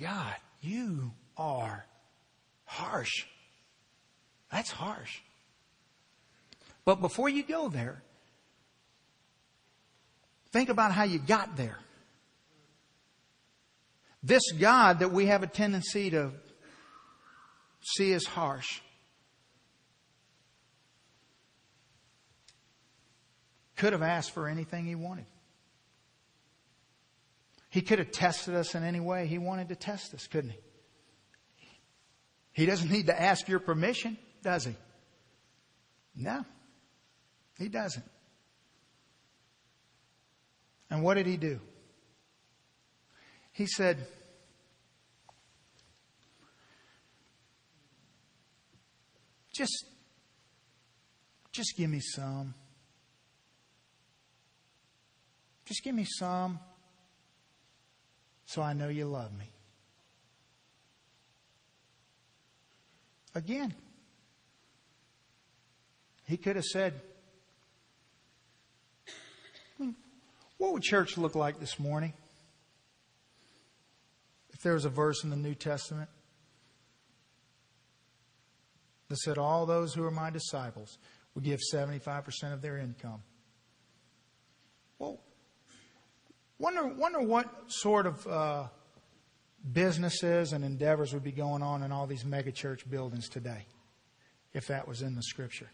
God, you are harsh. That's harsh. But before you go there, think about how you got there. This God that we have a tendency to see as harsh could have asked for anything he wanted. He could have tested us in any way he wanted to test us, couldn't he? He doesn't need to ask your permission, does he? No, he doesn't. And what did he do? He said, just, just give me some. Just give me some so I know you love me. Again, he could have said, What would church look like this morning? If there was a verse in the New Testament that said, All those who are my disciples would give 75% of their income. Well, wonder, wonder what sort of uh, businesses and endeavors would be going on in all these megachurch buildings today if that was in the scripture.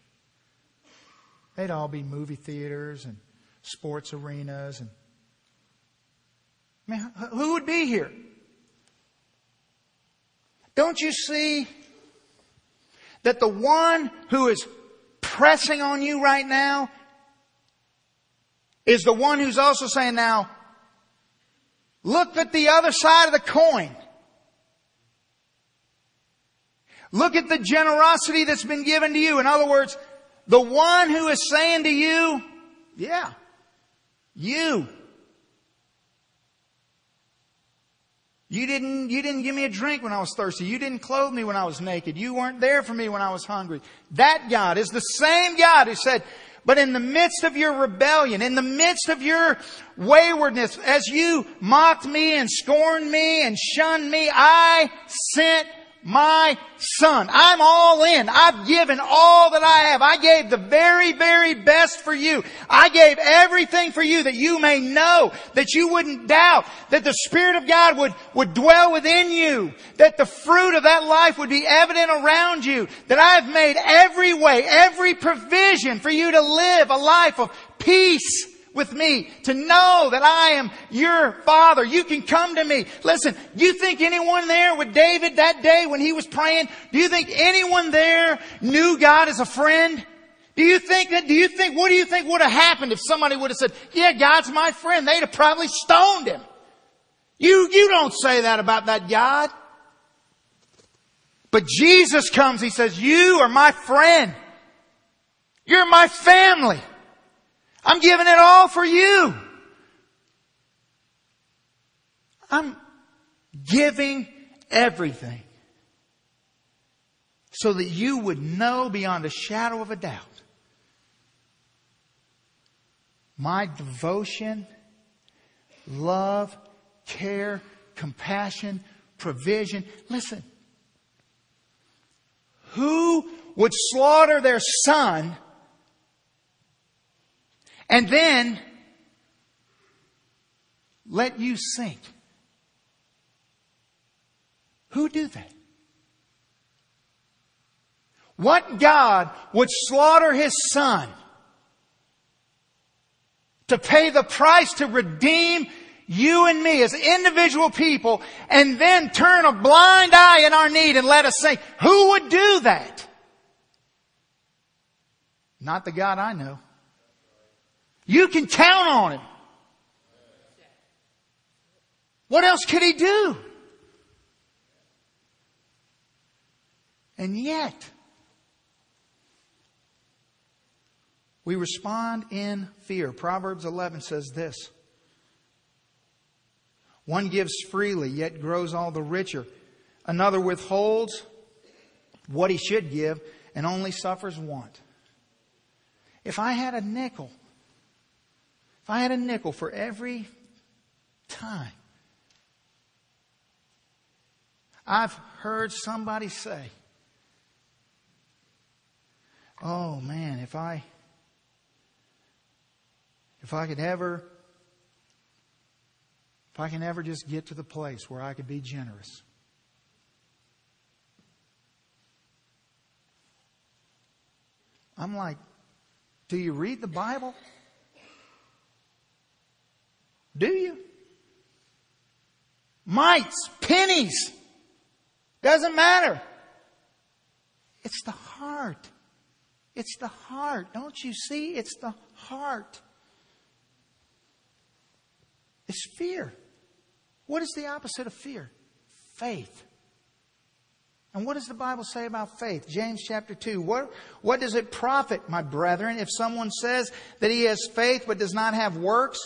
They'd all be movie theaters and sports arenas and I mean, who would be here? Don't you see that the one who is pressing on you right now is the one who's also saying now, look at the other side of the coin. Look at the generosity that's been given to you. In other words, the one who is saying to you, yeah, you. You didn't, you didn't give me a drink when I was thirsty. You didn't clothe me when I was naked. You weren't there for me when I was hungry. That God is the same God who said, but in the midst of your rebellion, in the midst of your waywardness, as you mocked me and scorned me and shunned me, I sent my son. I'm all in. I've given all that I have. I gave the very, very best for you. I gave everything for you that you may know, that you wouldn't doubt, that the Spirit of God would, would dwell within you, that the fruit of that life would be evident around you, that I've made every way, every provision for you to live a life of peace, with me, to know that I am your father. You can come to me. Listen, you think anyone there with David that day when he was praying, do you think anyone there knew God as a friend? Do you think that, do you think, what do you think would have happened if somebody would have said, yeah, God's my friend? They'd have probably stoned him. You, you don't say that about that God. But Jesus comes, He says, you are my friend. You're my family. I'm giving it all for you. I'm giving everything so that you would know beyond a shadow of a doubt my devotion, love, care, compassion, provision. Listen, who would slaughter their son and then let you sink. Who do that? What God would slaughter his son to pay the price to redeem you and me as individual people and then turn a blind eye in our need and let us say, who would do that? Not the God I know. You can count on him. What else could he do? And yet, we respond in fear. Proverbs 11 says this One gives freely, yet grows all the richer. Another withholds what he should give and only suffers want. If I had a nickel if I had a nickel for every time I've heard somebody say, Oh man, if I if I could ever if I can ever just get to the place where I could be generous. I'm like, do you read the Bible? Do you? Mites, pennies. Doesn't matter. It's the heart. It's the heart. Don't you see? It's the heart. It's fear. What is the opposite of fear? Faith. And what does the Bible say about faith? James chapter 2. What, what does it profit, my brethren, if someone says that he has faith but does not have works?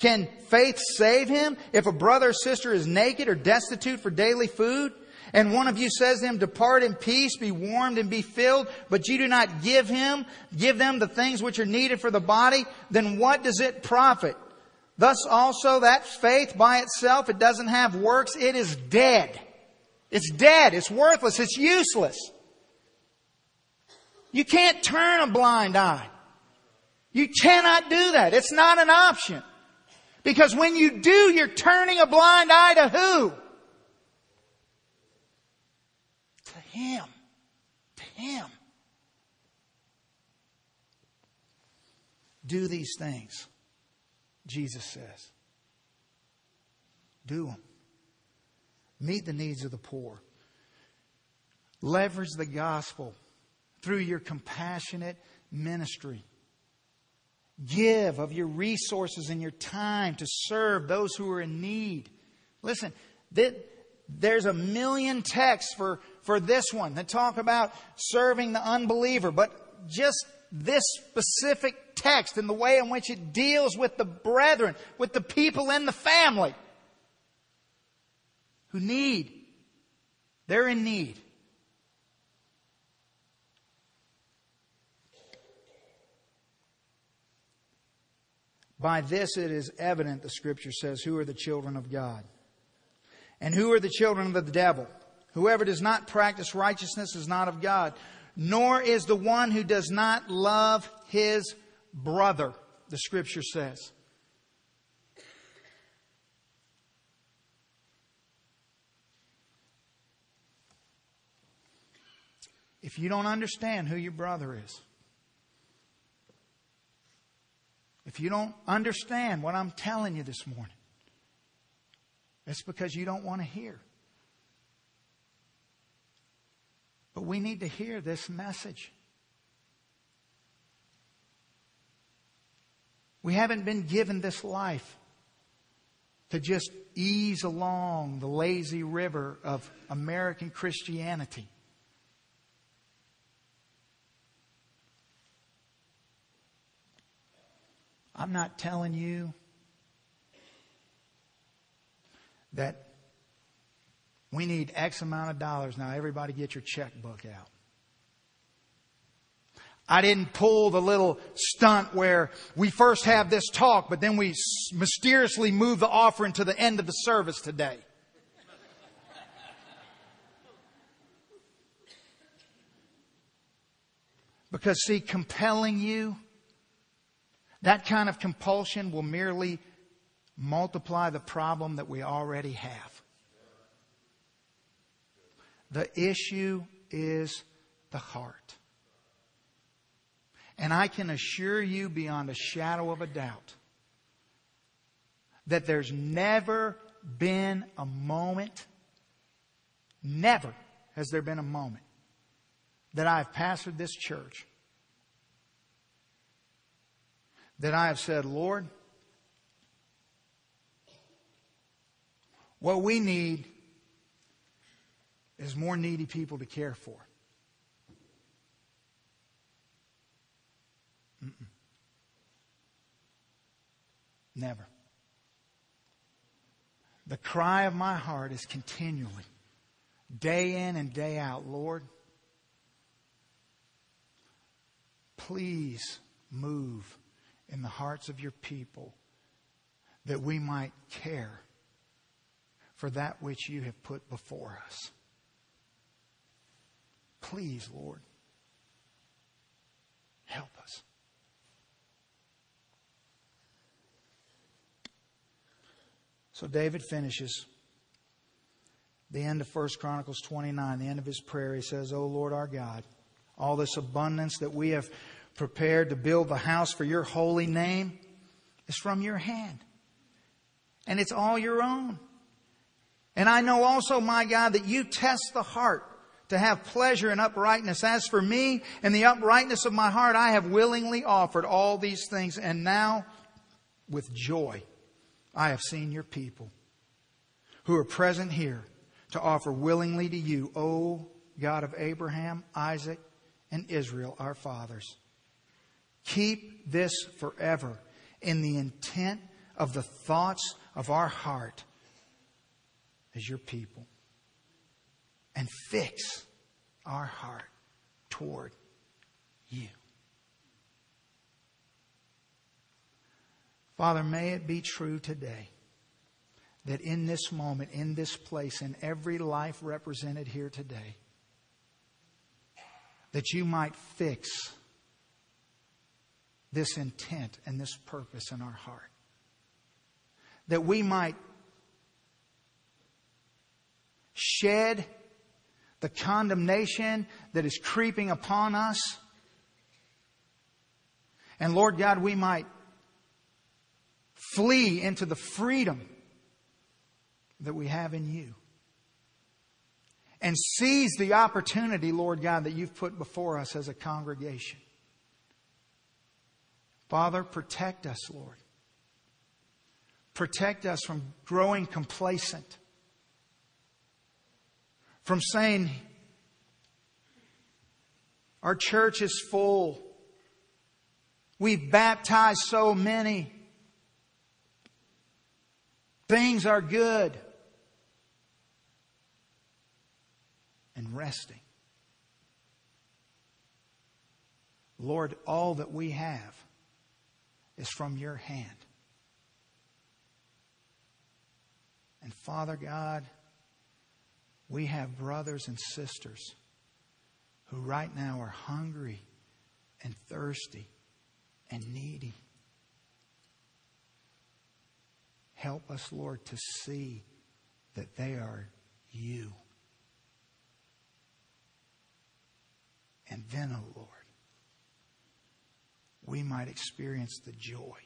Can faith save him if a brother or sister is naked or destitute for daily food? And one of you says to him, depart in peace, be warmed and be filled, but you do not give him, give them the things which are needed for the body, then what does it profit? Thus also that faith by itself, it doesn't have works, it is dead. It's dead, it's worthless, it's useless. You can't turn a blind eye. You cannot do that. It's not an option. Because when you do, you're turning a blind eye to who? To Him. To Him. Do these things, Jesus says. Do them. Meet the needs of the poor. Leverage the gospel through your compassionate ministry. Give of your resources and your time to serve those who are in need. Listen, there's a million texts for, for this one that talk about serving the unbeliever, but just this specific text and the way in which it deals with the brethren, with the people in the family who need. They're in need. By this it is evident, the scripture says, who are the children of God. And who are the children of the devil? Whoever does not practice righteousness is not of God, nor is the one who does not love his brother, the scripture says. If you don't understand who your brother is, if you don't understand what I'm telling you this morning, it's because you don't want to hear. But we need to hear this message. We haven't been given this life to just ease along the lazy river of American Christianity. I'm not telling you that we need X amount of dollars. Now, everybody get your checkbook out. I didn't pull the little stunt where we first have this talk, but then we mysteriously move the offering to the end of the service today. Because, see, compelling you that kind of compulsion will merely multiply the problem that we already have. The issue is the heart. And I can assure you beyond a shadow of a doubt that there's never been a moment, never has there been a moment that I've pastored this church that I have said, Lord, what we need is more needy people to care for. Mm-mm. Never. The cry of my heart is continually, day in and day out, Lord, please move in the hearts of your people that we might care for that which you have put before us. Please, Lord, help us. So David finishes the end of 1 Chronicles 29, the end of his prayer. He says, O Lord our God, all this abundance that we have prepared to build the house for your holy name is from your hand. And it's all your own. And I know also, my God, that you test the heart to have pleasure in uprightness. As for me and the uprightness of my heart, I have willingly offered all these things. And now, with joy, I have seen your people who are present here to offer willingly to you, O God of Abraham, Isaac, and Israel, our fathers. Keep this forever in the intent of the thoughts of our heart as your people. And fix our heart toward you. Father, may it be true today that in this moment, in this place, in every life represented here today, that you might fix this intent and this purpose in our heart. That we might shed the condemnation that is creeping upon us. And Lord God, we might flee into the freedom that we have in you. And seize the opportunity, Lord God, that you've put before us as a congregation. Father, protect us, Lord. Protect us from growing complacent, from saying, Our church is full. We've baptized so many. Things are good. And resting. Lord, all that we have is from your hand. And Father God, we have brothers and sisters who right now are hungry and thirsty and needy. Help us, Lord, to see that they are you. And then, oh Lord, we might experience the joy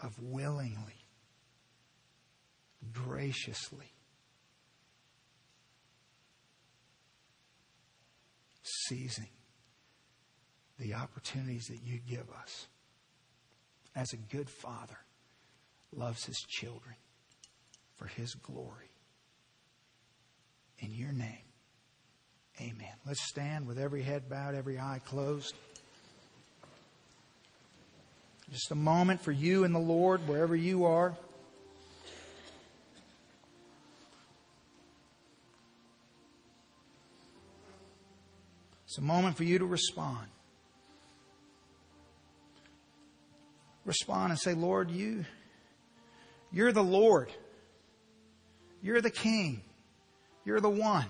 of willingly, graciously seizing the opportunities that you give us as a good father loves his children for his glory. In your name. Amen. Let's stand with every head bowed, every eye closed. Just a moment for you and the Lord, wherever you are. It's a moment for you to respond. Respond and say, Lord, you, you're the Lord. You're the King. You're the one.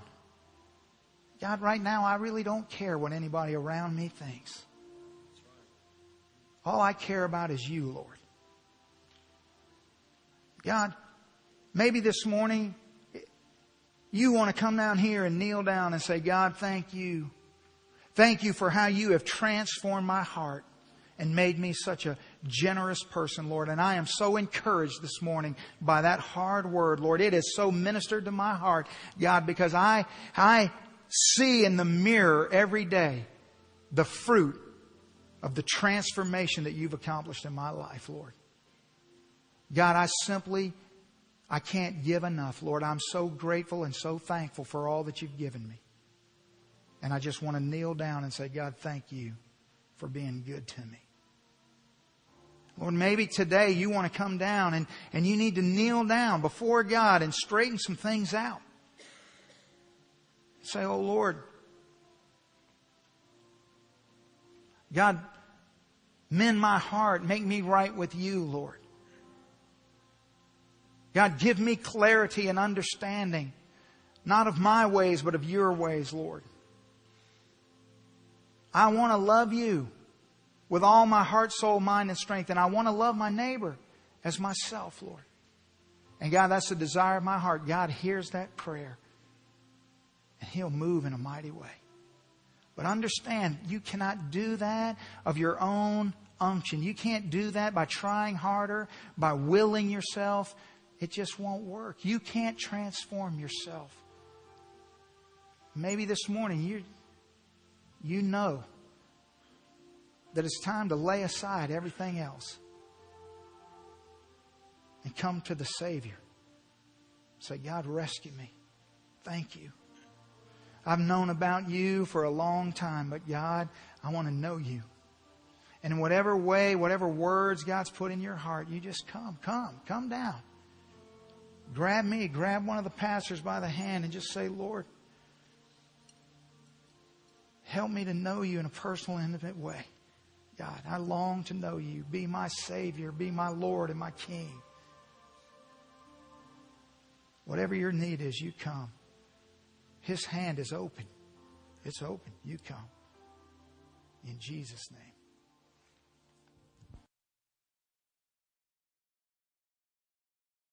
God, right now, I really don't care what anybody around me thinks. All I care about is you, Lord. God, maybe this morning you want to come down here and kneel down and say, God, thank you. Thank you for how you have transformed my heart and made me such a generous person, Lord. And I am so encouraged this morning by that hard word, Lord. It has so ministered to my heart, God, because I, I see in the mirror every day the fruit of the transformation that you've accomplished in my life, Lord. God, I simply, I can't give enough, Lord. I'm so grateful and so thankful for all that you've given me. And I just want to kneel down and say, God, thank you for being good to me. Lord, maybe today you want to come down and, and you need to kneel down before God and straighten some things out. Say, Oh Lord, God, mend my heart, make me right with you, Lord. God, give me clarity and understanding, not of my ways, but of your ways, Lord. I want to love you with all my heart, soul, mind, and strength, and I want to love my neighbor as myself, Lord. And God, that's the desire of my heart. God hears that prayer and He'll move in a mighty way. But understand, you cannot do that of your own unction. You can't do that by trying harder, by willing yourself. It just won't work. You can't transform yourself. Maybe this morning you, you know that it's time to lay aside everything else and come to the Savior. Say, God, rescue me. Thank you. I've known about you for a long time, but God, I want to know you. And in whatever way, whatever words God's put in your heart, you just come, come, come down. Grab me, grab one of the pastors by the hand and just say, Lord, help me to know you in a personal, intimate way. God, I long to know you. Be my Savior, be my Lord and my King. Whatever your need is, you come. His hand is open. It's open. You come. In Jesus' name.